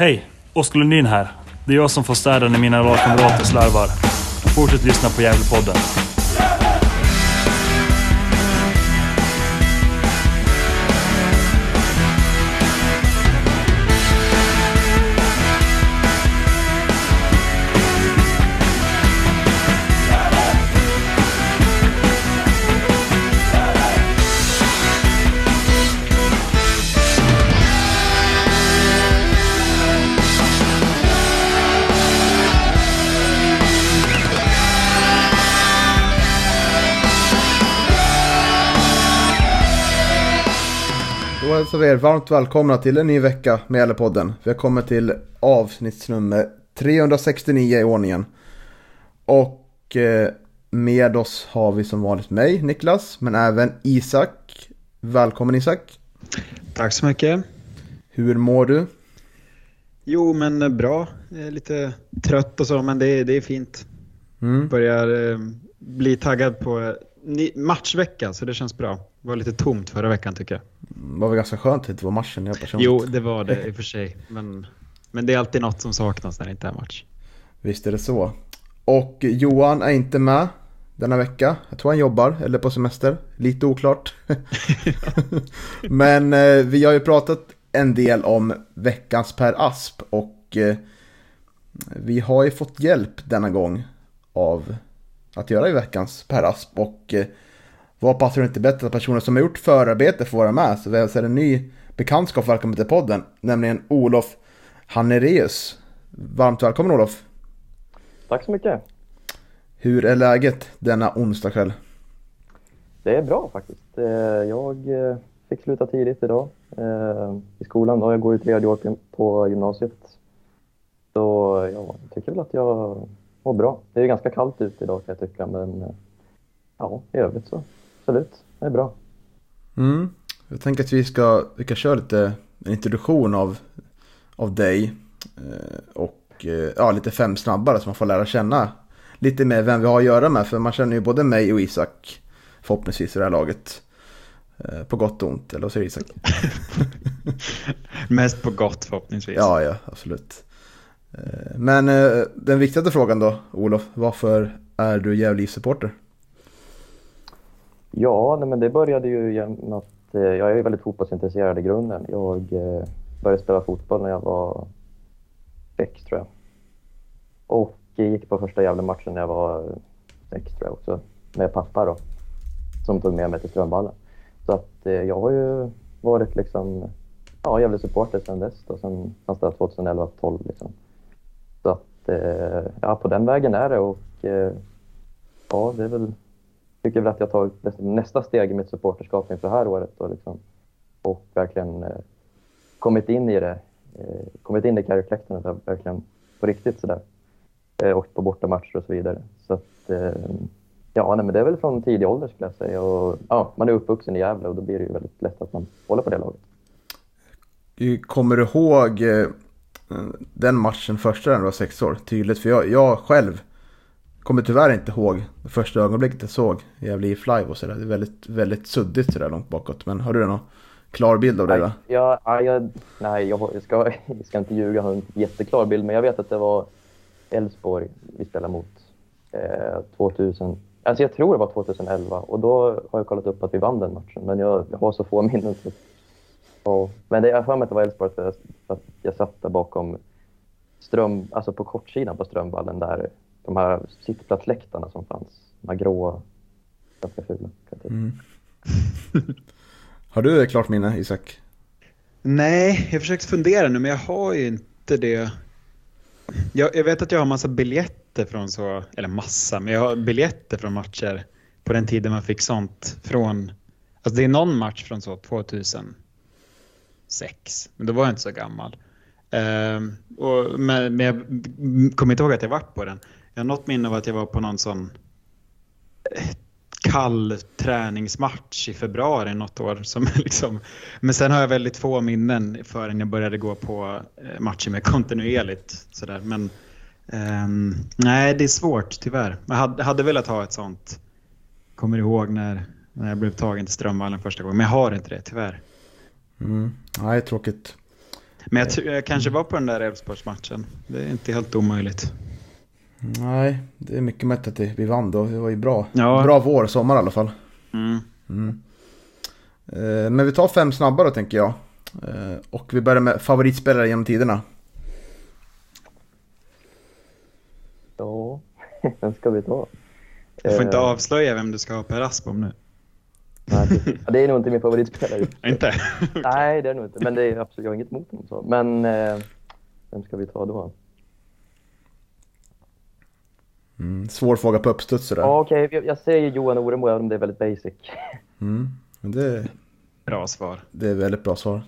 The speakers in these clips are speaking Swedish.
Hej! Oskar Lundin här. Det är jag som får städa när mina lagkamrater slarvar. Fortsätt lyssna på Gävlepodden. Hälsar er varmt välkomna till en ny vecka med Gällepodden. Vi har kommit till avsnittsnummer 369 i ordningen. Och eh, med oss har vi som vanligt mig, Niklas, men även Isak. Välkommen Isak. Tack så mycket. Hur mår du? Jo, men eh, bra. Lite trött och så, men det, är- det är fint. Mm. Börjar eh, bli taggad på matchvecka, så det känns bra. Det var lite tomt förra veckan tycker jag. Var väl ganska skönt att det inte var matchen. Jag personligt. Jo, det var det i och för sig. Men, men det är alltid något som saknas när det inte är match. Visst är det så. Och Johan är inte med denna vecka. Jag tror han jobbar eller på semester. Lite oklart. Men eh, vi har ju pratat en del om veckans Per Asp och eh, vi har ju fått hjälp denna gång av att göra i veckans Per Asp och eh, vad passar det inte bättre att personer som har gjort förarbete får vara med så vi hälsar en ny bekantskap välkommen till podden nämligen Olof Hannereus. Varmt välkommen Olof! Tack så mycket. Hur är läget denna onsdag kväll? Det är bra faktiskt. Eh, Jag eh, fick sluta tidigt idag eh, i skolan. Då. Jag går i tredje år på gymnasiet. Så ja, jag tycker väl att jag mår bra. Det är ganska kallt ute idag kan jag tycka, men ja, i övrigt så absolut, det är bra. Mm. Jag tänker att vi ska, vi kan köra lite en introduktion av, av dig. Eh, och eh, ja, lite fem snabbare så man får lära känna lite mer vem vi har att göra med. För man känner ju både mig och Isak förhoppningsvis i det här laget. Eh, på gott och ont, eller vad säger Isak? Mest på gott förhoppningsvis. Ja, ja, absolut. Men den viktigaste frågan då, Olof. Varför är du Gävle-supporter? Ja, nej, men det började ju genom att eh, jag är väldigt fotbollsintresserad i grunden. Jag eh, började spela fotboll när jag var sex, tror jag. Och gick på första jävla matchen när jag var sex, tror jag också, med pappa då, som tog med mig till Strömvallen. Så att eh, jag har ju varit liksom, ja, jävla supporter sedan dess då, sen någonstans 2011-12 liksom. Så att, eh, ja, på den vägen är det och eh, ja, det är väl tycker väl att jag tagit nästa- steg i mitt supporterskap inför det här året och, liksom, och verkligen eh, kommit in i det. Eh, kommit in i Carrick-läktarna verkligen på riktigt sådär. Eh, åkt på bortamatcher och så vidare. Så att, eh, ja, nej, men det är väl från tidig ålder skulle jag säga. Och, ja, man är uppvuxen i Gävle och då blir det ju väldigt lätt att man håller på det laget. Eh, kommer du ihåg eh, den matchen första när du var sex år? Tydligt, för jag, jag själv kommer tyvärr inte ihåg det första ögonblicket jag såg Gävle IF Live och sådär. Det är väldigt, väldigt suddigt sådär långt bakåt. Men har du någon klar bild av det? Nej, jag, jag, nej jag, ska, jag ska inte ljuga, jag har en jätteklar bild, men jag vet att det var Elfsborg vi spelade mot eh, 2000. Alltså jag tror det var 2011 och då har jag kollat upp att vi vann den matchen, men jag, jag har så få minnen. Så, ja, men det, jag har för mig att det var Elfsborg för att jag satt där bakom Ström, alltså på kortsidan på Strömvallen där de här sittplatsläktarna som fanns, de här gråa, ganska fula. Mm. har du ett klart minne Isak? Nej, jag försökte fundera nu, men jag har ju inte det. Jag, jag vet att jag har massa biljetter från så, eller massa, men jag har biljetter från matcher på den tiden man fick sånt från, alltså det är någon match från så 2006, men då var jag inte så gammal. Ehm, och, men, men jag kommer inte ihåg att jag varit på den. Jag har något minne av att jag var på någon sån eh, kall träningsmatch i februari något år. Som liksom, men sen har jag väldigt få minnen förrän jag började gå på eh, matcher med kontinuerligt. Sådär. Men ehm, nej, det är svårt tyvärr. Jag hade, hade velat ha ett sånt. Kommer ihåg när, när jag blev tagen till Strömvallen första gången. Men jag har inte det tyvärr. Mm. Nej, tråkigt. Men jag, jag kanske var på den där Elfsborgsmatchen. Det är inte helt omöjligt. Nej, det är mycket möjligt att vi vann då. Det var ju bra. Ja. Bra vår, sommar i alla fall. Mm. Eh, Men vi tar fem snabba då tänker jag. Eh, Och vi börjar med favoritspelare genom tiderna. Ja, vem ska vi ta? Jag får inte Eh, avslöja vem du ska ha Per Asbom nu. nej, det är nog inte min favoritspelare. Inte? Nej, det är nog inte. Men det är absolut, jag har inget emot honom. Så. Men eh, vem ska vi ta då? Mm, svår fråga på uppstuds sådär. Ja, okej. Jag, jag säger Johan Oremo, även om det är väldigt basic. Mm. Men det, Bra svar. det är väldigt bra svar.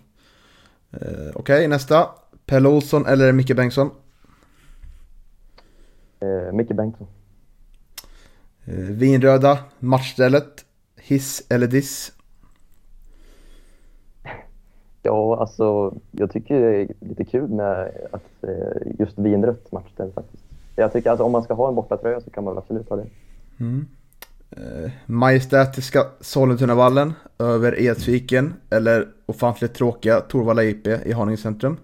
Eh, Okej, nästa. Pelle Olsson eller Micke Bengtsson? Eh, Micke Bengtsson. Eh, Vinröda, matchstället, hiss eller diss? Ja, alltså jag tycker det är lite kul med att eh, just vinrött matchställ faktiskt. Jag tycker alltså om man ska ha en bortatröja så kan man väl absolut ha det. Mm. Eh, majestätiska Sollentunavallen över Edsviken eller ofantligt tråkiga Torvalla IP i Haninge centrum?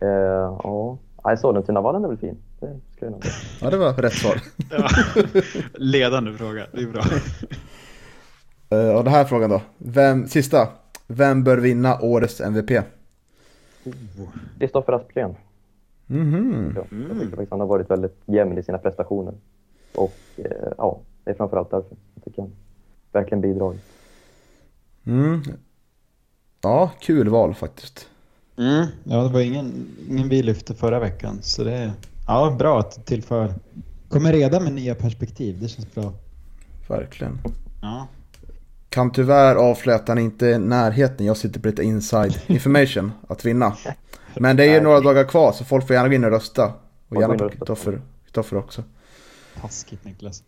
Eh, ja, Nej, Sollentunavallen är väl fin. Det jag. Ja, det var rätt svar. Ja. Ledande fråga. Det är bra. Eh, och den här frågan då. Vem, sista. Vem bör vinna årets MVP? Kristoffer Aspgren. Mhm. Ja, Jag tycker faktiskt han har varit väldigt jämn i sina prestationer. Och eh, ja, det är framförallt därför. Jag tycker han verkligen bidragit. Mm. Ja, kul val faktiskt. Mm. Ja, det var ingen, ingen vi lyfte förra veckan. Så det är ja, bra att du tillför. Kommer redan med nya perspektiv. Det känns bra. Verkligen. Ja. Kan tyvärr avslöja att han inte är i närheten. Jag sitter på lite inside information att vinna. Men det är ju några dagar kvar så folk får gärna gå in och rösta. Och gärna på. Kristoffer Kristoffer också. Taskigt Niklas.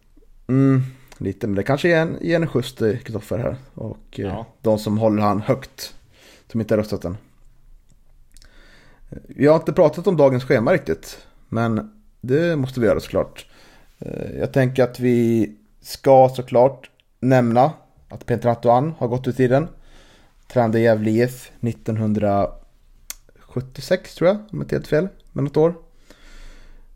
Mm, lite, men det kanske ger en, ger en skjuts till Kristoffer här. Och eh, Ja. de som håller han högt. Som inte har röstat än. Vi har inte pratat om dagens schema riktigt. Men det måste vi göra såklart. Eh, Jag tänker att vi ska såklart nämna att Peter Antoine har gått ur tiden. Tränade i Gävle IF 1976 tror jag, om jag inte helt fel, med något år.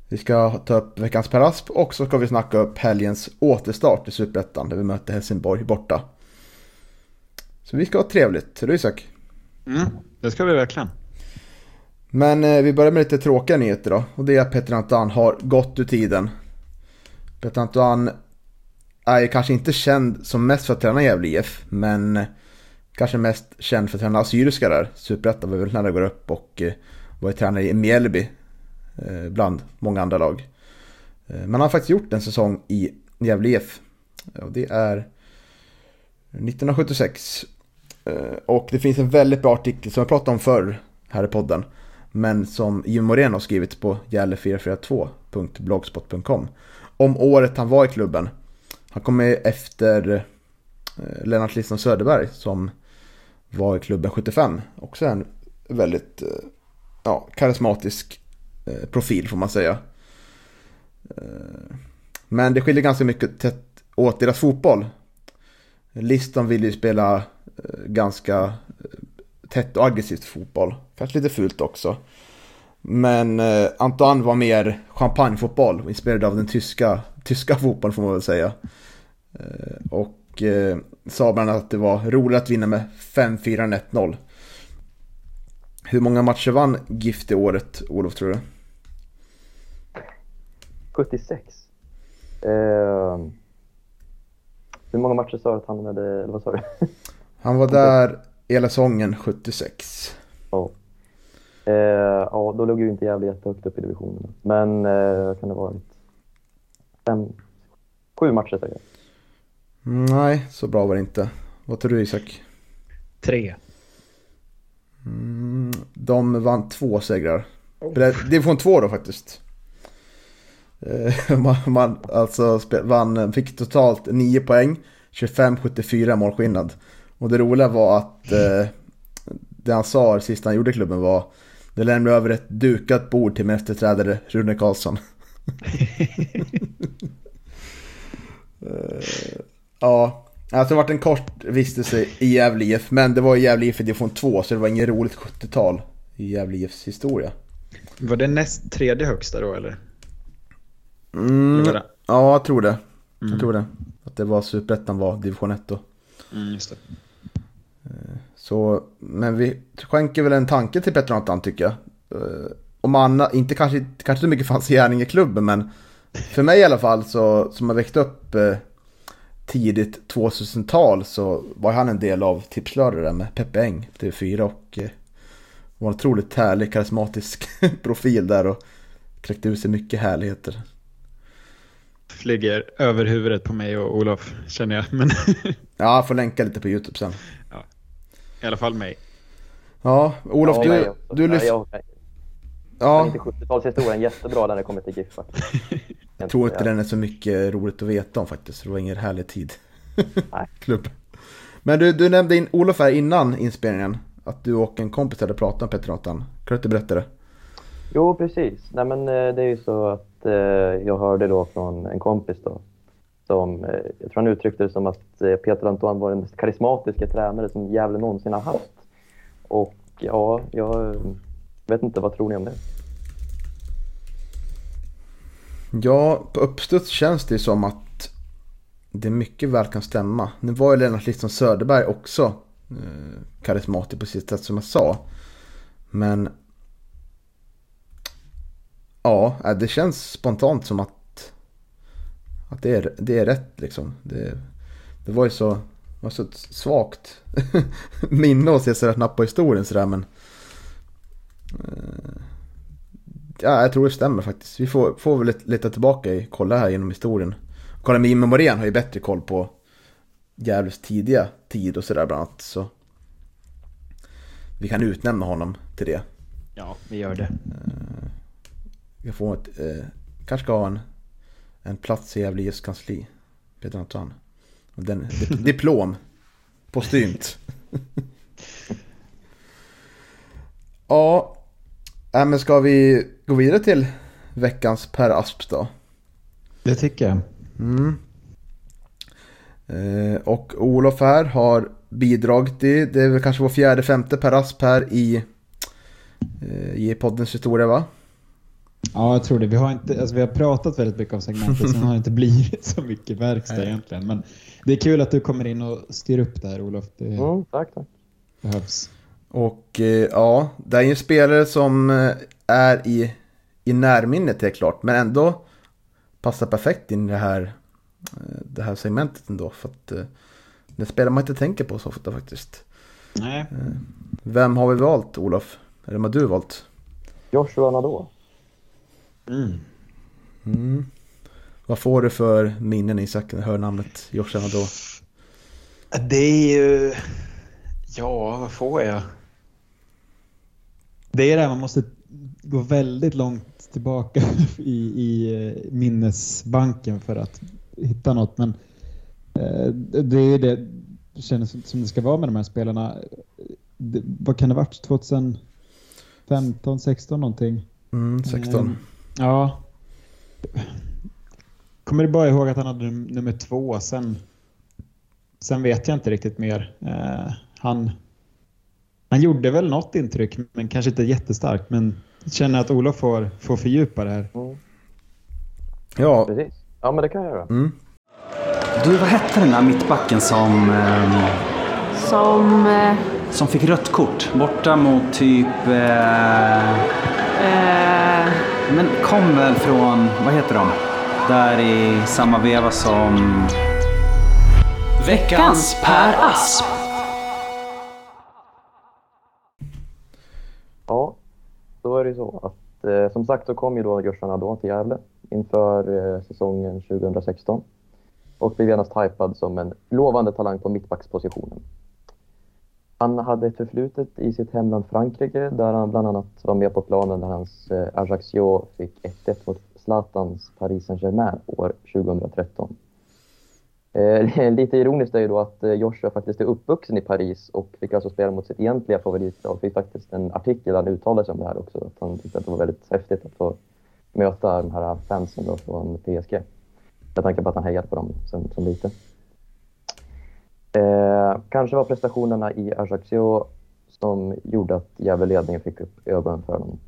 Vi ska ta upp veckans Per Asp och så ska vi snacka upp helgens återstart i Superettan där vi möter Helsingborg borta. Så vi ska ha trevligt, eller Isak? Mm. Det ska vi verkligen. Men eh, vi börjar med lite tråkiga nyheter då. Och det är att Peter Antoine har gått ur tiden. Peter Antoine är ju kanske inte känd som mest för att träna Gävle IF. Men kanske mest känd för att träna Assyriska där. Superettan var väl när det går upp och eh, var ju tränare i Mjällby. Eh, bland många andra lag. Eh, men han har faktiskt gjort en säsong i Gävle IF. Och det är 1976. Och det finns en väldigt bra artikel som jag pratade om förr här i podden. Men som Jim Moreno har skrivit på gälle442.blogspot.com. Om året han var i klubben. Han kom med efter eh, Lennart Lisson Söderberg som var i klubben 75. Också en väldigt eh, ja, karismatisk eh, profil får man säga. Men det skiljer ganska mycket tätt åt deras fotboll. Liston vill ju spela ganska tätt och aggressivt fotboll. Kanske lite fult också. Men eh, Antoine var mer champagnefotboll inspirerad av den tyska, tyska fotbollen får man väl säga. Eh, och eh, sa bland annat att det var roligt att vinna med 5-4-1-0. Hur många matcher vann GIF det året, Olof, tror du? 76. Eh, hur många matcher sa du att han hade, eller vad sa du? Han var där hela säsongen 76. ja. Eh, ja, då låg ju inte Gävle jättehögt upp i divisionen. Men eh, kan det vara fem, sju matcher säkert. Nej, så bra var det inte. Vad tror du Isak? Tre. Mm, de vann två segrar. Eller, Division 2 då faktiskt. Eh, Man, man alltså vann, fick totalt 9 poäng, 25-74 målskillnad. Och det roliga var att eh, det han sa sist han gjorde klubben var det lämnade över ett dukat bord till min efterträdare Rune Karlsson. Eh, ja, Alltså det varit en kort vistelse i Gävle IF, men det var i Gävle IF i division 2 så det var inget roligt 70-tal i Gävle IFs historia. Var det näst tredje högsta då eller? Mm, det? ja, jag tror det. Mm. Jag tror det. Att det var Superettan var division 1 då. Mm, just det. Så, men vi skänker väl en tanke till Petter Nathan tycker jag. Eh, Om Anna, inte kanske, kanske inte mycket fanns i gärning i klubben men för mig i alla fall så, som har växt upp eh, tidigt 2000-tal så var han en del av Tipslördag där med Peppe Eng, TV4 och eh, var en otroligt härlig, karismatisk profil där och kläckte ut sig mycket härligheter. Flyger över huvudet på mig och Olof känner jag. Men Ja, jag får länka lite på YouTube sen. i alla fall mig. Ja, Olof Ja, du, du jag, Ja. inte 70-talshistorien jättebra när det kommer till GIF faktiskt. Jag tror inte den är så mycket roligt att veta om faktiskt. Det var ingen härlig tid. Nej. Klubb. Men du, du nämnde in, Olof här innan inspelningen. Att du och en kompis hade pratat om Petter Nathan. Kan du inte berätta det? Jo, precis. Nej, men eh, det är ju så att eh, jag hörde då från en kompis då. Som, eh, jag tror han uttryckte det som att eh, Peter Antoine var den mest karismatiska tränare som Gävle någonsin har haft. Och ja, jag vet inte, vad tror ni om det? Ja, på uppstuds känns det som att det mycket väl kan stämma. Nu var ju Lennart Lisson Söderberg också eh, karismatisk på sitt sätt som jag sa. Men ja, eh, det känns spontant som att, att det, är, det är rätt liksom. Det, det var ju så, var så ett svagt minne att se sådär snabbt på historien sådär men eh, Ja, jag tror det stämmer faktiskt. Vi får, får väl leta, tillbaka i, kolla här genom historien. Kolla med Jimmie Morén har ju bättre koll på Gävles tidiga tid och sådär bland annat. Så vi kan utnämna honom till det. Ja, vi gör det. Vi kan få ett, eh, kanske ska ha en, en plats i Gävle IFs kansli. Peter Antoine. Och Den, di- diplom. Postumt. ja, äh, men ska vi gå vidare till veckans Per Asp då? Det tycker jag. Mm. Eh, och Olof här har bidragit i, det är väl kanske vår fjärde, femte Per Asp här i, eh, i poddens historia va? Ja, jag tror det. Vi har, inte, alltså, vi har pratat väldigt mycket om segmentet, sen har det inte blivit så mycket verkstad Nej. egentligen. Men det är kul att du kommer in och styr upp det här Olof. Det Mm, tack, tack. behövs. Och eh, ja, det är ju en spelare som eh, är i, i närminnet helt klart, men ändå passar perfekt in i det här, eh, det här segmentet ändå. För att det spelar man inte tänker på så ofta faktiskt. Nej. Vem har vi valt Olof? Eller vem har du valt? Joshua Nadå. Mm. Mm. Vad får du för minnen Isak när du hör namnet Joshua då? Det är ju... Ja, vad får jag? Det är det här, man måste gå väldigt långt tillbaka i, i eh, minnesbanken för att hitta något. Men eh, det är det det känns som det ska vara med de här spelarna. Det, vad kan det varit? 2015, 16 någonting? Mm, 16. Mm. Ja. Kommer du bara ihåg att han hade num- nummer två, sen, sen vet jag inte riktigt mer. Eh, han, han gjorde väl något intryck, men kanske inte jättestarkt. Men jag känner att Olof får, får fördjupa det här. Mm, Ja, precis. Ja, men det kan jag göra. mm. Du, vad hette den där mittbacken som, ehm, Som... Eh, som fick rött kort? Borta mot typ... Eh, eh, men kom väl från, vad heter de? Där i samma veva som... veckans Per Asp. Ja, då är det ju så att eh, som sagt så kom ju då Joshua Adon till Gävle inför eh, säsongen 2016 och blev genast hypad som en lovande talang på mittbackspositionen. Han hade ett förflutet i sitt hemland Frankrike där han bland annat var med på planen när hans eh, Ajaccio fick 1-1 mot Zlatans Paris Saint-Germain år 2013. Eh, lite ironiskt är ju då att eh, Joshua faktiskt är uppvuxen i Paris och fick alltså spela mot sitt egentliga favoritlag. Fick faktiskt en artikel där han uttalade sig om det här också. Att han tyckte att det var väldigt häftigt att få möta de här fansen då från PSG. Med tanke på att han hejade på dem som, som liten. Eh, kanske var prestationerna i Ajaccio som gjorde att Gävle-ledningen fick upp ögonen för honom.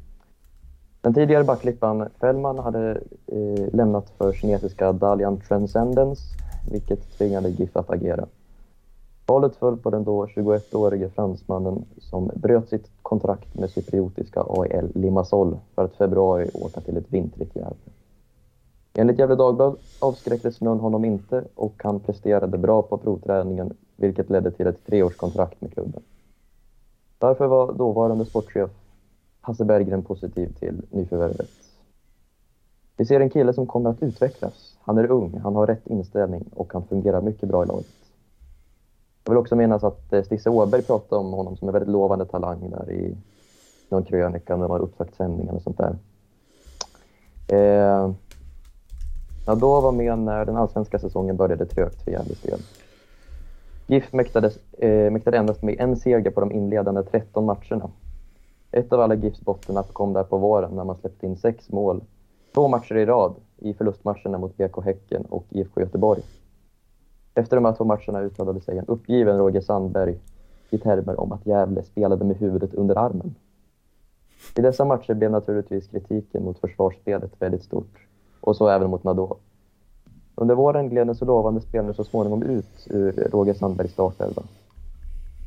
Den tidigare backklippan Fällman hade eh, lämnat för kinesiska Dalian Transcendence, vilket tvingade GIF att agera. Valet föll på den då 21-årige fransmannen som bröt sitt kontrakt med cypriotiska AEL Limassol för att februari åka till ett vintrigt Gävle. Enligt Gefle Dagblad avskräckte snön honom inte och han presterade bra på provträningen vilket ledde till ett treårskontrakt med klubben. Därför var dåvarande sportchef Hasse Berggren positiv till nyförvärvet. Vi ser en kille som kommer att utvecklas. Han är ung, han har rätt inställning och han fungerar mycket bra i laget. Jag vill också minnas att eh, Stisse Åberg pratade om honom som en väldigt lovande talang där i någon krönika när det var upptaktssändningar och sånt där. Eh, ja, då var med när den allsvenska säsongen började trögt för Gävles del. GIF mäktades, eh, mäktade endast med en seger på de inledande 13 matcherna. Ett av alla GIFs bottennapp kom där på våren när man släppte in sex mål två matcher i rad i förlustmatcherna mot BK Häcken och IFK Göteborg. Efter de här två matcherna uttalade sig en uppgiven Roger Sandberg i termer om att Gävle spelade med huvudet under armen. I dessa matcher blev naturligtvis kritiken mot försvarsspelet väldigt stort, och så även mot Nadå. Under våren gled den så lovande spelaren så småningom ut ur Roger Sandbergs startelva.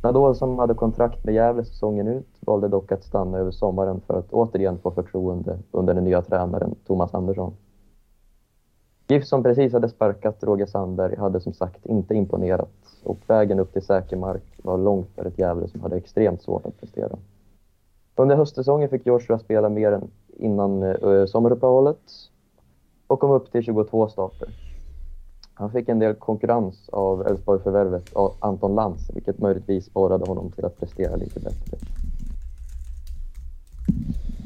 Nadol som hade kontrakt med Gävle säsongen ut valde dock att stanna över sommaren för att återigen få förtroende under den nya tränaren Thomas Andersson. GIF som precis hade sparkat Roger Sandberg hade som sagt inte imponerat och vägen upp till säker mark var lång för ett Gävle som hade extremt svårt att prestera. Under höstsäsongen fick Joshua spela mer än innan eh, sommaruppehållet och kom upp till 22 starter. Han fick en del konkurrens av Elfsborg-förvärvet Anton Lantz, vilket möjligtvis sporrade honom till att prestera lite bättre.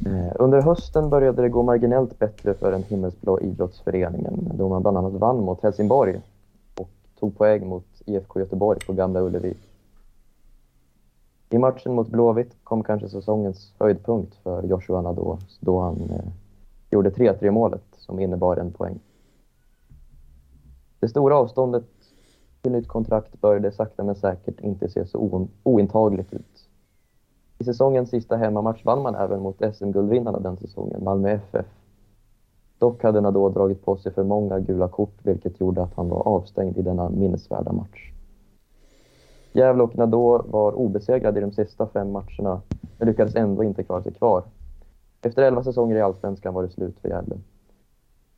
Eh, under hösten började det gå marginellt bättre för den himmelsblå idrottsföreningen då man bland annat vann mot Helsingborg och tog poäng mot IFK Göteborg på Gamla Ullevi. I matchen mot Blåvitt kom kanske säsongens höjdpunkt för Joshua Nadå då han eh, gjorde 3-3 målet som innebar en poäng. Det stora avståndet till nytt kontrakt började sakta men säkert inte se så ointagligt ut. I säsongens sista hemmamatch vann man även mot SM-guldvinnarna den säsongen, Malmö FF. Dock hade Nadå dragit på sig för många gula kort vilket gjorde att han var avstängd i denna minnesvärda match. Gävle och Nadå var obesegrade i de sista fem matcherna men lyckades ändå inte klara sig kvar. Efter elva säsonger i Allsvenskan var det slut för Gävle.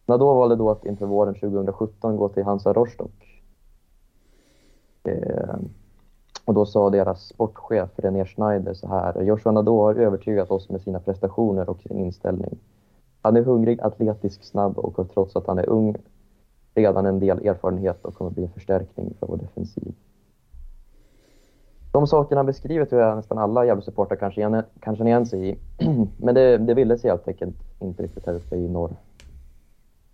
Nadå valde då att inför våren 2017 gå till Hansa Rostock. Eh, och då sa deras sportchef René Schneider så här. Joshua Nadå har övertygat oss med sina prestationer och sin inställning. Han är hungrig, atletisk, snabb och har trots att han är ung redan en del erfarenhet och kommer bli en förstärkning för vår defensiv. De sakerna beskriver tror jag nästan alla Gävle-supportrar kanske, igen, kanske igen sig i. Men det, det ville sig helt enkelt inte riktigt här uppe i norr.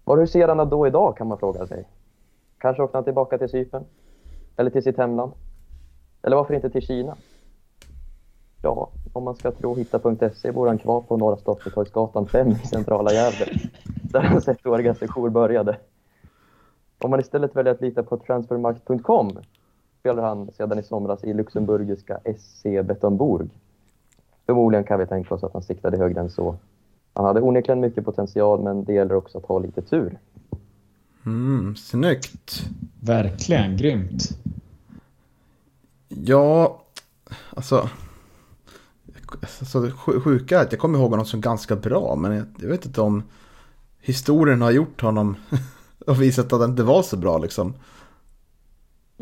Var, hur ser han då idag kan man fråga sig. Kanske åkte han tillbaka till Cypern? Eller till sitt hemland? Eller varför inte till Kina? Ja, om man ska tro hitta.se bor han kvar på Norra Staffatorgsgatan 5 i centrala Gävle, där hans ettåriga sejour började. Om man istället väljer att lita på transfermarkt.com spelar han sedan i somras i luxemburgiska SC Betonburg. Förmodligen kan vi tänka oss att han siktade högre än så. Han hade onekligen mycket potential, men det gäller också att ha lite tur. Mm, snyggt. Verkligen, grymt. Ja, alltså... alltså det sjuka är att jag kommer ihåg honom som ganska bra, men jag, jag vet inte om historien har gjort honom och visat att han inte var så bra liksom.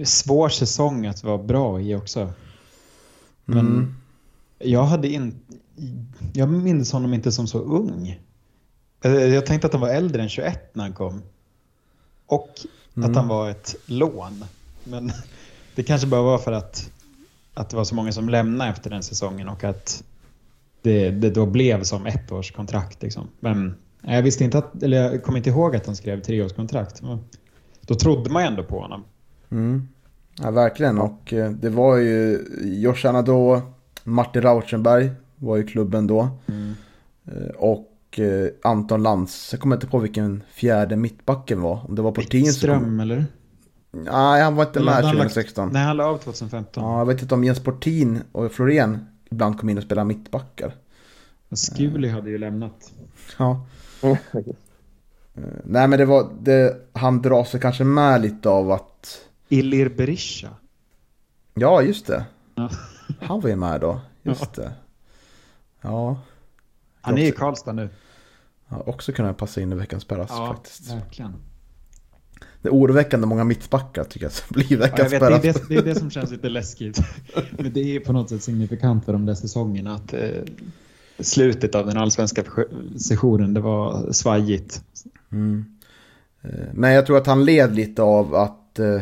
Svår säsong att vara bra i också. Men mm. jag hade inte jag minns honom inte som så ung. Jag tänkte att han var äldre än 21 när han kom. Och mm. att han var ett lån. Men det kanske bara var för att, att det var så många som lämnade efter den säsongen och att det, det då blev som ett års kontrakt. Liksom. Men jag visste inte att, eller jag kommer inte ihåg att han skrev treårskontrakt. Då trodde man ju ändå på honom. Mm. Ja, verkligen. Och eh, det var ju Josh Anadå, Martin Rauschenberg var ju klubben då. Mm. Eh, och eh, Anton Lantz, jag kommer inte på vilken fjärde mittbacken var. Om det var på Wittström eller? Nej, han var inte Eller med hade han lagt- 2016. Nej, han la av 2015. Ja, jag vet inte om Jens Portin och Florén ibland kom in och spelade mittbackar. Skuli hade ju lämnat. Ja. Eh, Nej, men det var, det, han drar sig kanske med lite av att, Ilir Berisha. ja just det. Ja. Han var ju med då, just det. Ja, Han är i Karlstad nu. ja också kunna passa in i veckans Peras faktiskt. verkligen. Det är oroväckande många mittbackar tycker jag som blir Ja, veckans vet, det, är det, det är det som känns lite läskigt. Men det är på något sätt signifikant för de där säsongerna. Att eh, slutet av den allsvenska sessionen, det var svajigt. Mm. Eh, Men jag tror att han led lite av att eh,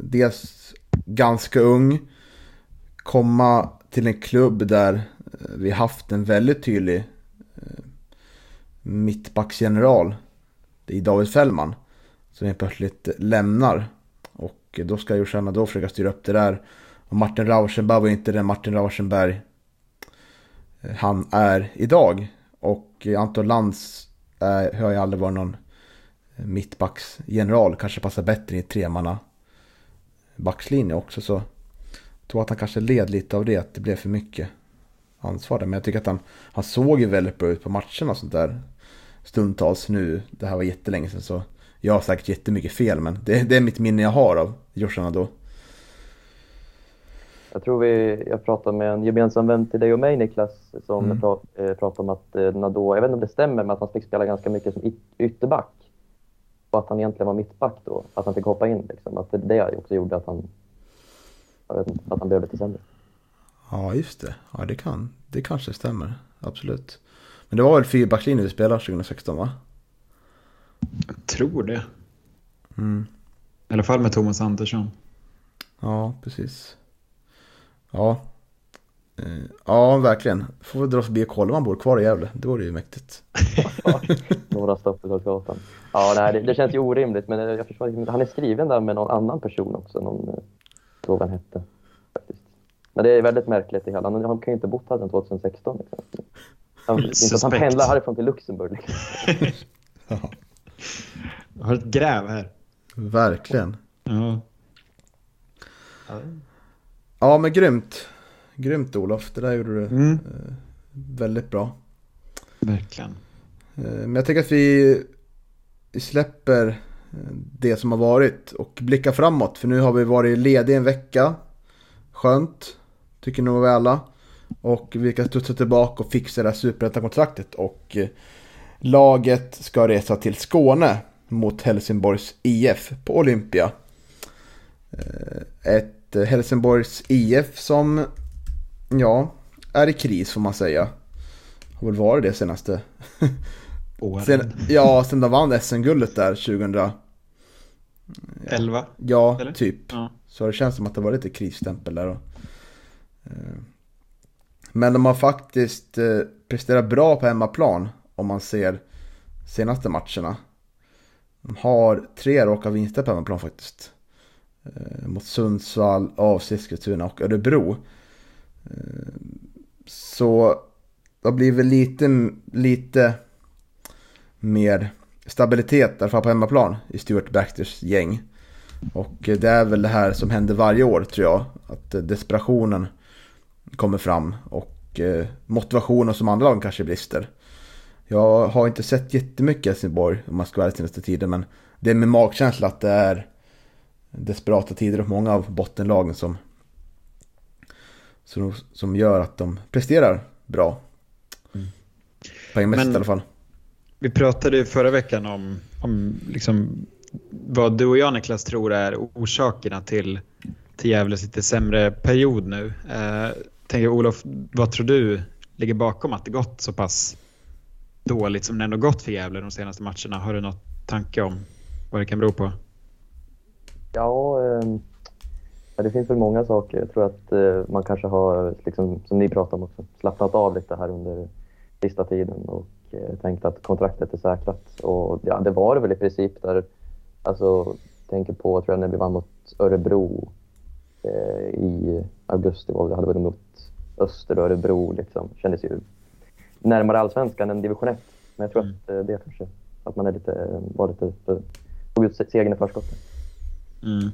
dels ganska ung, komma till en klubb där eh, Eh, vi haft en väldigt tydlig eh, mittbacksgeneral i David Fällman som helt plötsligt lämnar. Och då ska Joshanna då försöka styra upp det där. Och Martin Rauschenberg var inte den Martin Rauschenberg eh, han är idag. Och Anton Lantz är, har ju aldrig varit någon mittbacksgeneral. Kanske passar bättre i tremanna backslinje också. Så jag tror att han kanske led lite av det. Att det blev för mycket ansvar där. Men jag tycker att han, han såg ju väldigt bra ut på matcherna och sånt där. Stundtals nu. Det här var jättelänge sedan så. Jag har säkert jättemycket fel men det, det är mitt minne jag har av Joshanna då. Jag tror vi, jag pratade med en gemensam vän till dig och mig Niklas som Mm. prat, eh, pratade om att eh, Nadå, jag vet inte om det stämmer, men att han fick spela ganska mycket som yt- ytterback. Och att han egentligen var mittback då, att han fick hoppa in liksom. Att det, det också gjorde att han, jag vet inte, att han blev lite sämre. Ja just det. Ja det kan. Det kanske stämmer. Absolut. Men det var väl fyrbackslinje vi spelade 2016 va? Jag tror det. Mm. I alla fall med Thomas Andersson. Ja, precis. Ja. Eh, Ja, verkligen. Får vi dra förbi och kolla om han bor kvar i Gävle. Det vore ju mäktigt. Några stopp på gatan. Ja, nej, det, det känns ju orimligt, men jag förstår inte. Han är skriven där med någon annan person också, någon, eh, vad han hette. Men det är väldigt märkligt i hela. Han, han kan ju inte bott här sedan 2016. Liksom. Han, det är inte att han pendlar härifrån till Luxemburg. Liksom. Jag har ett gräv här. Verkligen. Ja. Ja, men grymt. Grymt Olof. Det där gjorde du Mm. eh, väldigt bra. Verkligen. Eh, Men jag tänker att vi släpper eh, det som har varit och blickar framåt. För nu har vi varit lediga en vecka. Skönt, tycker nog vi alla. Och vi kan studsa tillbaka och fixa det här superettan-kontraktet. Och eh, laget ska resa till Skåne mot Helsingborgs IF på Olympia. Eh, Ett Helsingborgs IF som, ja, är i kris får man säga. Har väl varit det senaste Åren. Sen, ja, sen de vann SM-guldet där 2000. 11. Ja, Eller? typ. Ja. Så det känns som att det var lite krisstämpel där. Och, Eh, men de har faktiskt eh, presterat bra på hemmaplan om man ser senaste matcherna. De har tre raka vinster på hemmaplan faktiskt. Eh, mot Sundsvall, AFC Eskilstuna och Örebro. Så det blir väl lite, lite mer stabilitet, i alla fall på hemmaplan, i Stuart Baxters gäng. Och det är väl det här som händer varje år tror jag. Att desperationen kommer fram och eh, motivationen som andra lag kanske brister. Jag har inte sett jättemycket Helsingborg om man ska vara ärlig senaste tiden. Men det är med magkänsla att det är desperata tider och många av bottenlagen som, som, som gör att de presterar bra. Poängmässigt Men- i alla fall. Vi pratade ju förra veckan om, om liksom vad du och jag Niklas tror är orsakerna till, till Gävles lite sämre period nu. Eh, tänker Olof, vad tror du ligger bakom att det gått så pass dåligt som det ändå gått för Gävle de senaste matcherna? Har du något tanke om vad det kan bero på? Ja, eh, det finns väl många saker. Jag tror att eh, man kanske har, liksom, som ni pratade om också, slappnat av lite här under sista tiden och eh, tänkt att kontraktet är säkrat. Och ja, det var det väl i princip där. Alltså, tänker på, tror jag, när vi vann mot Örebro eh, i augusti. Var vi hade väl mot Öster och Örebro liksom. Kändes ju närmare allsvenskan än division 1. Men jag tror Mm. att eh, det kanske, att man är lite, var lite, tog ut segern i förskottet. Mm.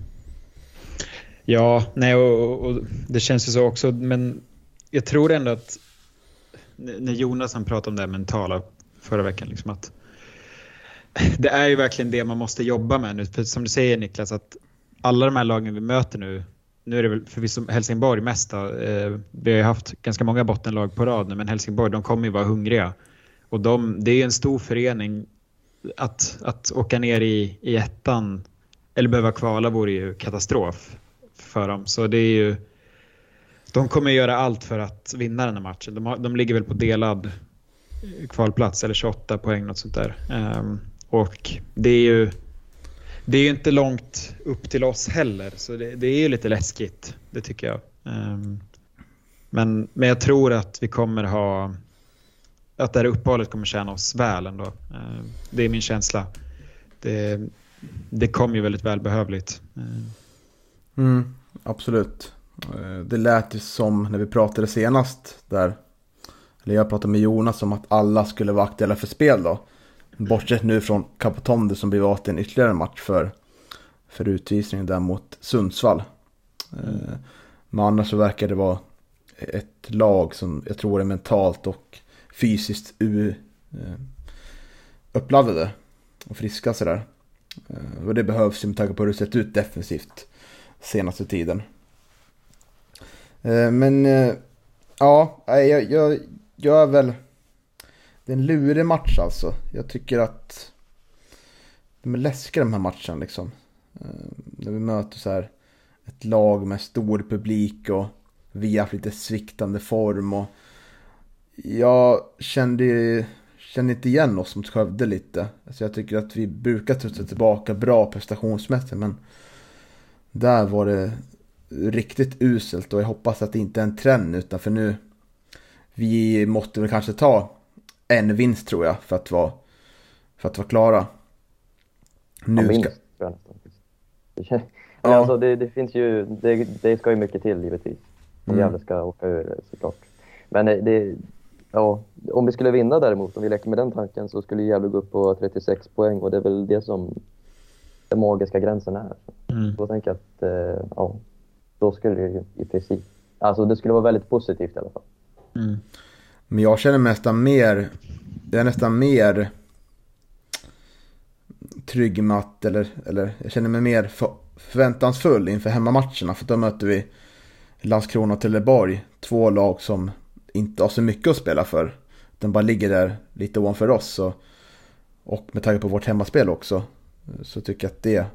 Ja, nej och, och, det känns ju så också, men jag tror ändå att när Jonas han pratade om det här mentala förra veckan, liksom att det är ju verkligen det man måste jobba med nu. För som du säger Niklas, att alla de här lagen vi möter nu, nu är det väl förvisso Helsingborg mest då, eh, vi har ju haft ganska många bottenlag på rad nu, men Helsingborg de kommer ju vara hungriga. Och de, det är ju en stor förening. Att, att åka ner i, i ettan eller behöva kvala vore ju katastrof för dem. Så det är ju, de kommer göra allt för att vinna den här matchen. De, har, de ligger väl på delad kvalplats eller 28 poäng något sånt där. Um, och det är ju det är ju inte långt upp till oss heller så det, det är ju lite läskigt. Det tycker jag. Um, men, men jag tror att vi kommer ha att det här uppehållet kommer tjäna oss väl ändå. Uh, det är min känsla. Det, det kommer ju väldigt välbehövligt. Ehm. Mm, absolut. Eh, det lät ju som när vi pratade senast där. Eller jag pratade med Jonas om att alla skulle vara aktuella för spel då. Bortsett nu från Capotonde som blev av en ytterligare match för, för utvisning där mot Sundsvall. Mm. Men annars så verkar det vara ett lag som jag tror är mentalt och fysiskt eh, uppladdade och friska sådär. Eh, och det behövs ju med tanke på hur det sett ut defensivt senaste tiden. Men ja, jag, jag, jag är väl det är en lurig match alltså. Jag tycker att de är läskiga de här matcherna liksom. Eh, när vi möter så här ett lag med stor publik och vi har haft lite sviktande form och jag kände, kände inte igen oss mot Skövde lite. Alltså jag tycker att vi brukar studsa tillbaka bra prestationsmässigt men där var det riktigt uselt och jag hoppas att det inte är en trend utan för nu vi måste väl kanske ta en vinst tror jag för att vara, för att vara klara. Nu ja, minst, ska... ja. alltså, det, det, finns ju, det, det ska ju mycket till givetvis. Mm. Gävle ska åka ur såklart. Men det, ja, om vi skulle vinna däremot, om vi leker med den tanken, så skulle Gävle gå upp på 36 poäng och det är väl det som den magiska gränsen är. Mm. Då tänker jag att, eh, ja, då skulle det i princip, alltså det skulle vara väldigt positivt i alla fall. Mm. Men jag känner mig nästan mer, jag är nästan mer trygg med att, eller, eller jag känner mig mer förväntansfull inför hemmamatcherna. För då möter vi Landskrona och Trelleborg, två lag som inte har så mycket att spela för. Den bara ligger där lite ovanför oss. Och, och med tanke på vårt hemmaspel också så tycker jag att det,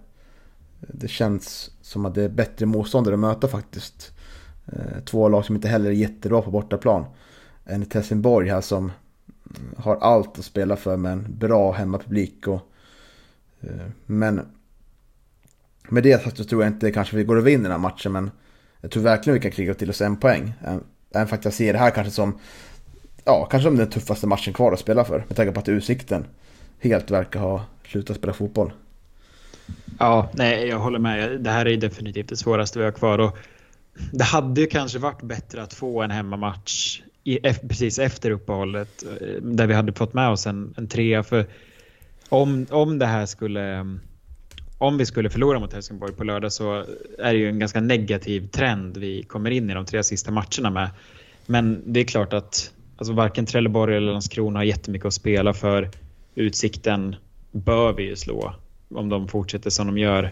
det känns som att det är bättre motståndare att möta faktiskt. Eh, två lag som inte heller är jättebra på bortaplan en Helsingborg här som har allt att spela för med en bra hemmapublik. Och, eh, men med det sagt så tror jag inte kanske vi går och vinner den här matchen men jag tror verkligen vi kan kriga till oss en poäng. Även fast jag ser det här kanske som ja, kanske som den tuffaste matchen kvar att spela för. Med tanke på att Utsikten helt verkar ha slutat spela fotboll. Ja, nej, jag håller med. Det här är definitivt det svåraste vi har kvar. Och det hade ju kanske varit bättre att få en hemmamatch i, e, precis efter uppehållet eh, där vi hade fått med oss en, en trea. För om, om det här skulle eh, om vi skulle förlora mot Helsingborg på lördag så är det ju en ganska negativ trend vi kommer in i de tre sista matcherna med. Men det är klart att alltså varken Trelleborg eller Landskrona har jättemycket att spela för. Utsikten bör vi ju slå om de fortsätter som de gör.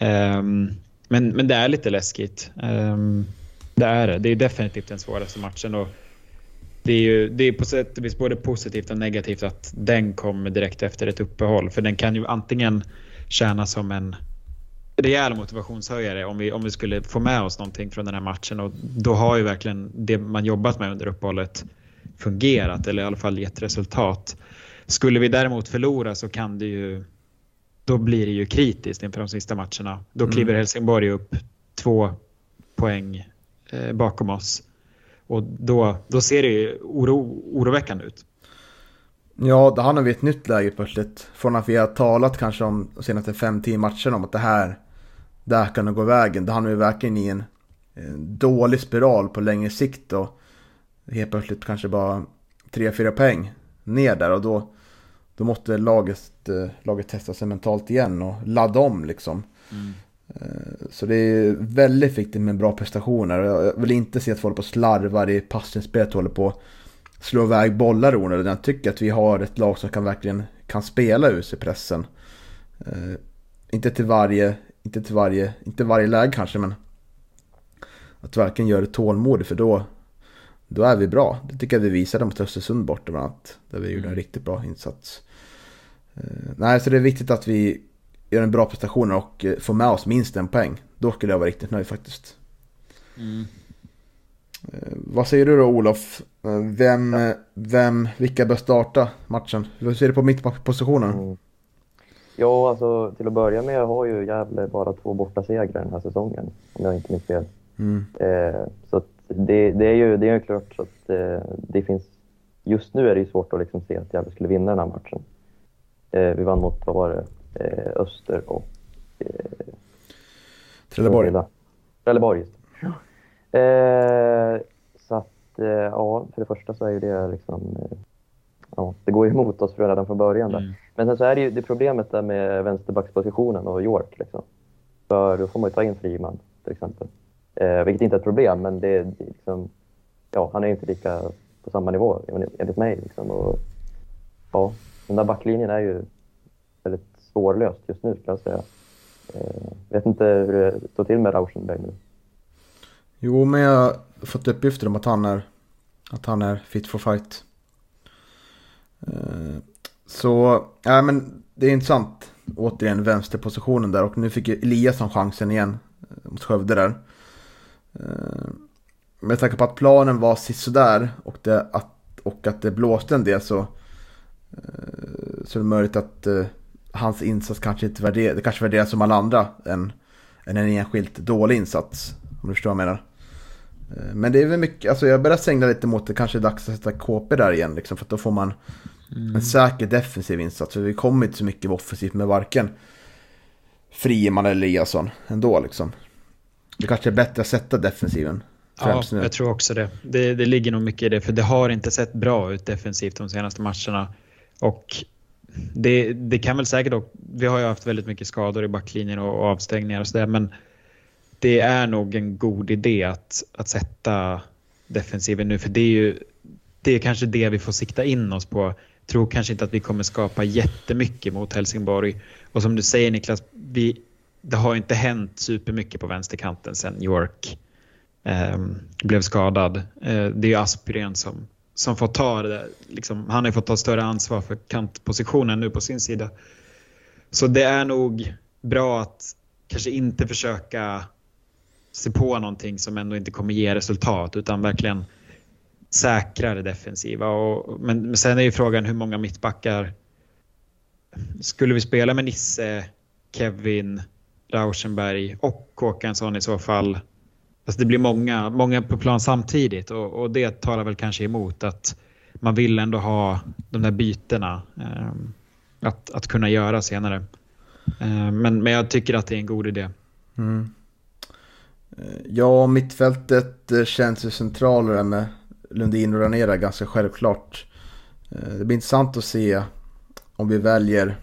Um, men, men det är lite läskigt. Um, det är det. Det är definitivt den svåraste matchen. Och det är ju det är på sätt och vis både positivt och negativt att den kommer direkt efter ett uppehåll. För den kan ju antingen tjäna som en rejäl motivationshöjare om vi, om vi skulle få med oss någonting från den här matchen. Och då har ju verkligen det man jobbat med under uppehållet fungerat eller i alla fall gett resultat. Skulle vi däremot förlora så kan det ju då blir det ju kritiskt inför de sista matcherna. Då kliver mm. Helsingborg upp två poäng eh, bakom oss. Och då, då ser det ju oro, oroväckande ut. Ja, då hamnar vi ett nytt läge plötsligt. Från att vi har talat kanske om de senaste 5-10 matcherna om att det här, det här kan gå vägen. Då hamnar vi verkligen i en, en dålig spiral på längre sikt och helt plötsligt kanske bara 3-4 poäng ner där och då, då måste laget, eh, laget testa sig mentalt igen och ladda om liksom. Mm. Eh, Så det är väldigt viktigt med bra prestationer. Jag vill inte se att folk på slarvar i passningsspelet och håller på att slå iväg bollar onödan. Jag tycker att vi har ett lag som kan verkligen kan spela ut sig pressen. Eh, inte till varje, inte till varje, inte varje läge kanske men att verkligen göra det tålmodigt för då, då är vi bra. Det tycker jag vi visade mot Östersund borta bland annat. Där vi gjorde en riktigt bra insats. Eh, nej, så det är viktigt att vi gör en bra prestation och eh, får med oss minst en poäng. Då skulle jag vara riktigt nöjd faktiskt. Eh, vad säger du då Olof? Eh, Vem, vem, vilka bör starta matchen? Hur ser du på mittbackpositionen? Mm. Ja, alltså till att börja med har ju Gävle bara två bortasegrar den här säsongen, om jag inte minns fel. Mm. Eh, så att det, det är ju det är ju klart så att eh, det finns... Just nu är det ju svårt att liksom se att Gävle skulle vinna den här matchen. Eh, vi vann mot, vad var det, Öster och... Eh, Trelleborg. Trelleborg, just det. Eh, så att, eh, ja, för det första så är ju det liksom... Eh, ja, det går ju emot oss för redan från början där. Mm. Men sen så är det ju det problemet där med vänsterbackspositionen och York. Liksom. För då får man ju ta in Friman till exempel. Eh, vilket inte är ett problem, men det, det är liksom, ja, han är ju inte lika på samma nivå enligt mig. Liksom. Och, ja, den där backlinjen är ju väldigt spårlöst just nu kan jag säga. Jag vet inte hur det står till med Rauschenberg nu. Jo, men jag har fått uppgifter om att han är, att han är fit for fight. Eh, så, ja men det är intressant. Återigen vänsterpositionen där och nu fick ju Eliasson chansen igen eh, mot Skövde där. Med tanke på att planen var sisådär och, det, att, och att det blåste en del så så är det möjligt att hans insats kanske inte värderas, det kanske värderas som alla andra än, än en enskilt dålig insats. Om du förstår vad jag menar. Eh, Men det är väl mycket, alltså jag börjar sängla lite mot det kanske är dags att sätta KP där igen liksom, för att då får man en säker defensiv insats. För vi kommer inte så mycket offensivt med varken Frieman eller Eliasson ändå liksom. Det kanske är bättre att sätta defensiven Ja, nu. jag tror också det. det. Det ligger nog mycket i det, för det har inte sett bra ut defensivt de senaste matcherna. Och det, det kan väl säkert också, vi har ju haft väldigt mycket skador i backlinjen och, och avstängningar och sådär, men det är nog en god idé att, att sätta defensiven nu, för det är ju det är kanske det vi får sikta in oss på. Tror kanske inte att vi kommer skapa jättemycket mot Helsingborg. Och som du säger Niklas, vi, det har inte hänt supermycket på vänsterkanten sen York eh, blev skadad. Eh, det är ju Aspgren som, som får ta det där. Liksom, han har ju fått ta större ansvar för kantpositionen nu på sin sida. Så det är nog bra att kanske inte försöka se på någonting som ändå inte kommer ge resultat utan verkligen säkra det defensiva. Och, men, men sen är ju frågan hur många mittbackar skulle vi spela med Nisse, Kevin, Rauschenberg och Håkansson i så fall? Alltså det blir många, många på plan samtidigt och, och det talar väl kanske emot att man vill ändå ha de där bytena eh, att, att kunna göra senare. Eh, men, men jag tycker att det är en god idé. Mm. Eh, ja, mittfältet eh, känns ju centralare med Lundin och Ranera ganska självklart. Eh, det blir intressant att se om vi väljer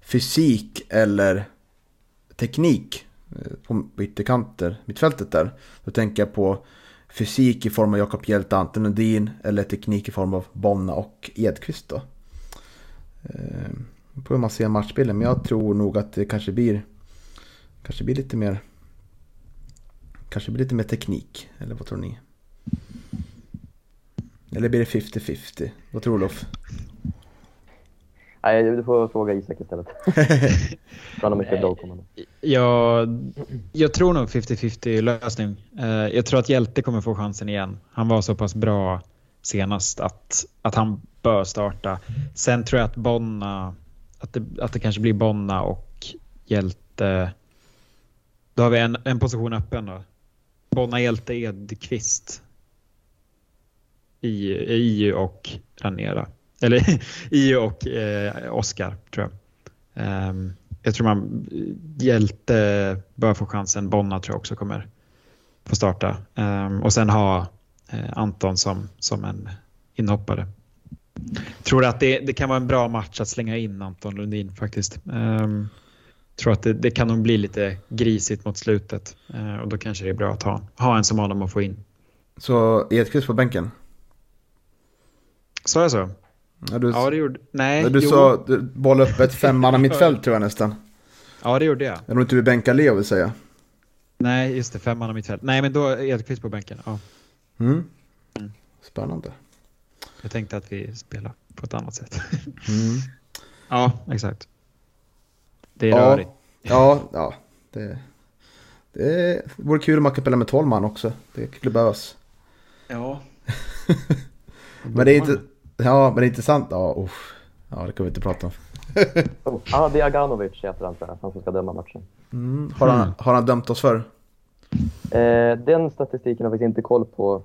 fysik eller teknik Eh, på ytterkanter, mittfältet där. Då tänker jag på fysik i form av Jakob Hjelte, Anton Lundin eller teknik i form av Bonna och Edqvist då. Eh, på hur man ser matchbilden, men jag tror nog att det kanske blir Kanske blir lite mer Kanske blir lite mer teknik, eller vad tror ni? Eller blir det 50-50? Vad tror du Olof? Nej, du får fråga Isak istället. Han har mycket bra kommande. Jag, jag tror nog 50-50 lösning. Eh, Jag tror att Hjälte kommer få chansen igen. Han var så pass bra senast att, att han bör starta. Sen tror jag att Bonna, att det, att det kanske blir Bonna och Hjälte. Då har vi en, en position öppen då. Bonna, Hjälte, Edqvist. I, I och Ranera. Eller I och eh, Oskar tror jag. Ehm, jag tror man Hjälte bör få chansen. Bonna tror jag också kommer få starta. Ehm, och sen ha eh, Anton som, som en inhoppare. Tror att det, det kan vara en bra match att slänga in Anton Lundin faktiskt. Ehm, tror att det, det kan nog bli lite grisigt mot slutet. Eh, och då kanske det är bra att ha, ha en som honom att få in. Så Edqvist på bänken? Sa jag så? Ja, du, Ja, det gjorde... Nej, du jo. sa du, boll upp ett femmanna mittfält tror jag nästan. Ja, det gjorde jag. Jag tror inte vi bänkar Leo vill säga. Nej, just det. Femman av mittfält. Nej, men då är Edqvist på bänken. Ja. Mm. Spännande. Jag tänkte att vi spelar på ett annat sätt. Mm. ja, exakt. Det är Ja. rörigt. Ja, ja. Det, det vore kul om man kan spela med 12 man också. Det skulle behövas. Ja. Men det är inte... Ja, men det är intressant. Ja, uff. ja det kan vi inte prata om. Oh, Adi Aganovic heter han tror jag, han som ska döma matchen. Mm. Har, han, har han dömt oss för? Eh, den statistiken har vi inte koll på,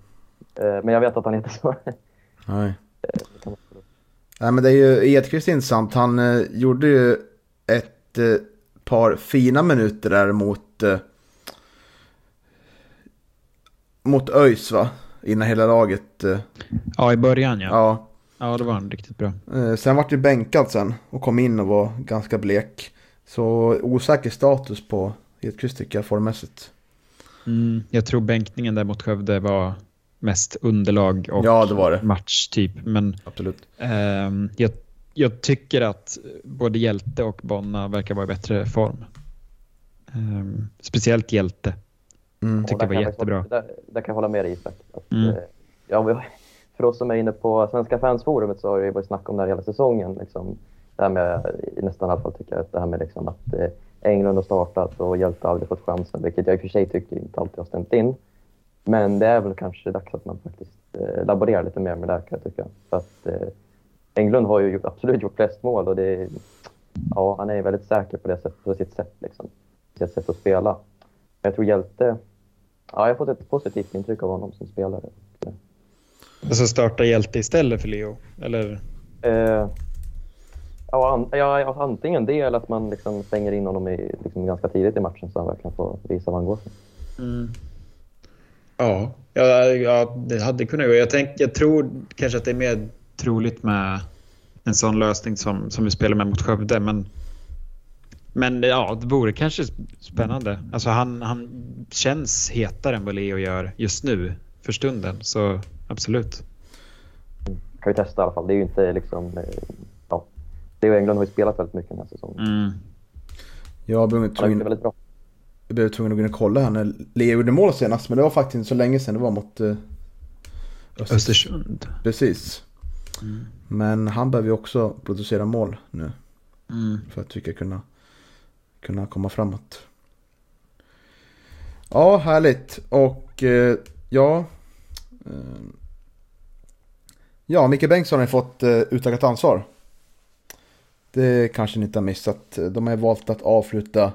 eh, men jag vet att han heter så. Nej. Nej, men det är ju Edqvist intressant. Han eh, gjorde ju ett eh, par fina minuter där mot... Eh, mot ÖIS va? Innan hela laget... Eh, Ja, i början ja. ja. Ja. det var han riktigt bra. Eh, sen vart ju bänkad sen och kom in och var ganska blek. Så osäker status på Edqvist tycker jag formmässigt. Mm, jag tror bänkningen där mot Skövde var mest underlag och Ja, det var det. match typ. Men Absolut. ehm, jag, jag tycker att både Hjälte och Bonna verkar vara i bättre form. Ehm, speciellt Hjälte. Mm. Tycker det var jag jättebra. Där, där kan jag hålla med dig Isak. Att, Mm. eh, ja, för oss som är inne på Svenska fansforumet så har det ju varit snack om det här hela säsongen. Liksom, det här med, i nästan alla fall tycker jag, att det här med liksom att eh, Englund har startat och Hjälte aldrig fått chansen, vilket jag i och för sig tycker inte alltid har stämt in. Men det är väl kanske dags att man faktiskt eh, laborerar lite mer med det här kan jag tycka. För att eh, Englund har ju gjort, absolut gjort flest mål och det ja, han är väldigt säker på, det sätt, på sitt sätt, liksom, sitt sätt att spela. Men jag tror Hjälte, ja, jag har fått ett positivt intryck av honom som spelare. Alltså starta Hjälte istället för Leo? Eller? Eh, ja, an, ja, antingen det eller att man liksom stänger in honom i, liksom ganska tidigt i matchen så han verkligen får visa vad han går för. Ja, ja, ja, det hade kunnat gå. Jag, tänk, jag tror kanske att det är mer troligt med en sån lösning som, som vi spelar med mot Skövde. Men, men ja, det vore kanske spännande. Alltså han, han känns hetare än vad Leo gör just nu för stunden. Så absolut. Kan vi testa i alla fall. Det är ju inte liksom... Eh, ja. Leo Englund har ju spelat väldigt mycket den här säsongen. Mm. Jag blev det tvungen, väldigt bra. jag blev tvungen att gå in och kolla här när Leo gjorde mål senast. Men det var faktiskt inte så länge sedan. Det var mot eh, Öster- Östersund. Precis. Men han behöver ju också producera mål nu. Mm. För att vi ska kunna, kunna komma framåt. Ja, härligt. Och eh, ja. Ehm. Ja, Micke Bengtsson har ju fått eh, utökat ansvar. Det kanske ni inte har missat. De har ju valt att avsluta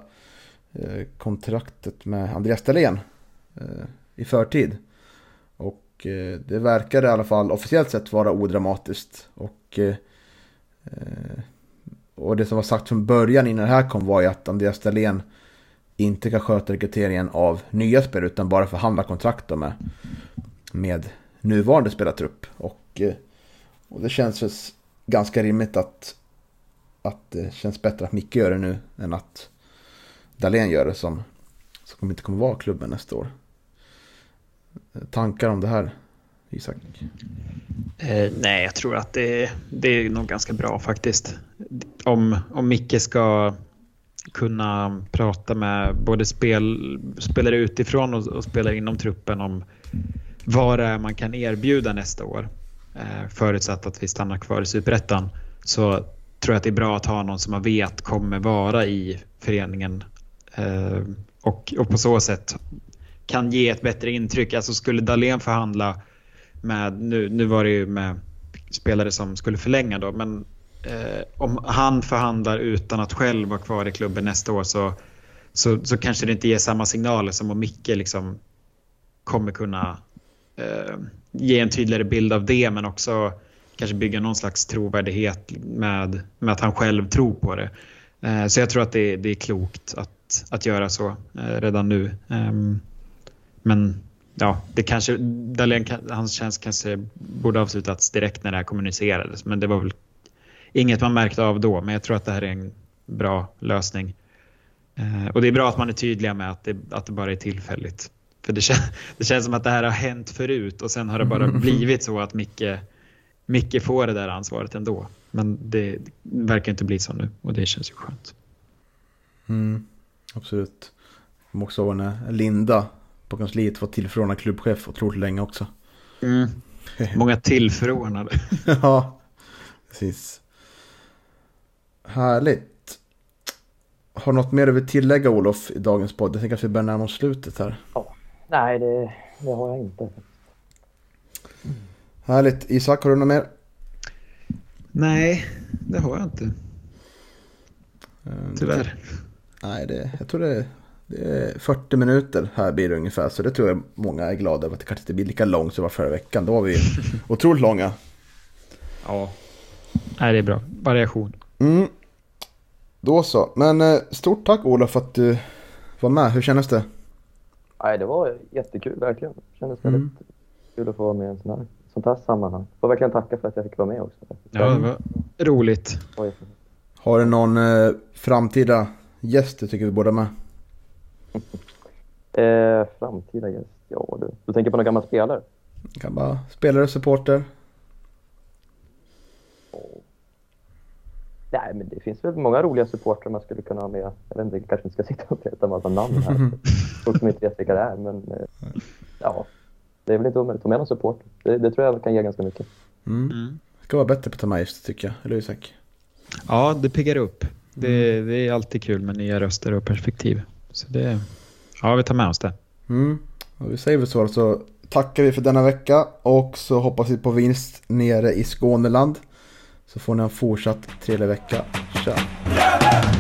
eh, kontraktet med Andreas Dahlén eh, i förtid. Och det verkar i alla fall officiellt sett vara odramatiskt. Och, och det som var sagt från början innan det här kom var ju att Andreas Dahlén inte kan sköta rekryteringen av nya spelare utan bara förhandla kontrakt med, med nuvarande spelartrupp. Och, eh, och det känns väl ganska rimligt att, att det känns bättre att Micke gör det nu än att Dahlén gör det som, som inte kommer vara klubben nästa år. Eh, tankar om det här, Isak? Eh, nej, jag tror att det, det är nog ganska bra faktiskt. Om, om Micke ska kunna prata med både spel, spelare utifrån och, och spelare inom truppen om vad det är man kan erbjuda nästa år. Eh, förutsatt att vi stannar kvar i Superettan. Så tror jag att det är bra att ha någon som man vet kommer vara i föreningen. Eh, och, och på så sätt kan ge ett bättre intryck. Alltså skulle Dahlén förhandla med, nu, nu var det ju med spelare som skulle förlänga då, men eh, om han förhandlar utan att själv vara kvar i klubben nästa år så, så, så kanske det inte ger samma signaler som om Micke liksom kommer kunna Eh, ge en tydligare bild av det men också kanske bygga någon slags trovärdighet med, med att han själv tror på det. Eh, så jag tror att det, det är klokt att, att göra så eh, redan nu. Ehm, men ja, det kanske, Dahlén, hans tjänst kanske borde avslutats direkt när det här kommunicerades. Men det var väl inget man märkte av då. Men jag tror att det här är en bra lösning. Eh, och det är bra att man är tydliga med att det, att det bara är tillfälligt. För det, kän, det känns som att det här har hänt förut och sen har det bara blivit så att Micke, Micke får det där ansvaret ändå. Men det verkar inte bli så nu och det känns ju skönt. Mm, absolut. Jag kommer också ihåg när Linda på kansliet var tillförordnad klubbchef otroligt länge också. Mm. Många tillförordnade. ja, precis. Härligt. Har du något mer du vill tillägga Olof i dagens podd? Jag tänker att vi börjar närma oss slutet här. Nej, det, det har jag inte. Härligt. Isak, har du något mer? Nej, det har jag inte. Eh, Tyvärr. Nej, det, jag tror det, det är 40 minuter här blir det ungefär. Så det tror jag många är glada över att det kanske inte blir lika långt som var förra veckan. Då var vi otroligt långa. Ja. Nej, det är bra. Variation. Mm. Då så. Men eh, stort tack Olof för att du var med. Hur kändes det? Nej, det var jättekul, verkligen. Det kändes Mm. väldigt kul att få vara med i en sån här, sånt här sammanhang. Får verkligen tacka för att jag fick vara med också. Ja, det var roligt. Har du någon eh, framtida gäst du tycker vi borde ha med? Eh, framtida gäst? Ja du. Du tänker på någon gammal spelare? Kan bara spelare, supporter. Nej, men det finns väl många roliga supportrar man skulle kunna ha med. Jag vet inte, jag kanske inte ska sitta och leta en massa namn här. Folk som inte vet vilka det är, men eh, ja. Det är väl inte omöjligt. Ta med någon supporter. Det, det tror jag kan ge ganska mycket. Mm. Mm. Ska vara bättre på att ta med gäster tycker jag. Eller Isak? Ja, det piggar upp. Det, det är alltid kul med nya röster och perspektiv. Så det, ja, vi tar med oss det. Mm. Och vi säger väl så, så tackar vi för denna vecka och så hoppas vi på vinst nere i Skåneland. Så får ni en fortsatt trevlig vecka. Tja!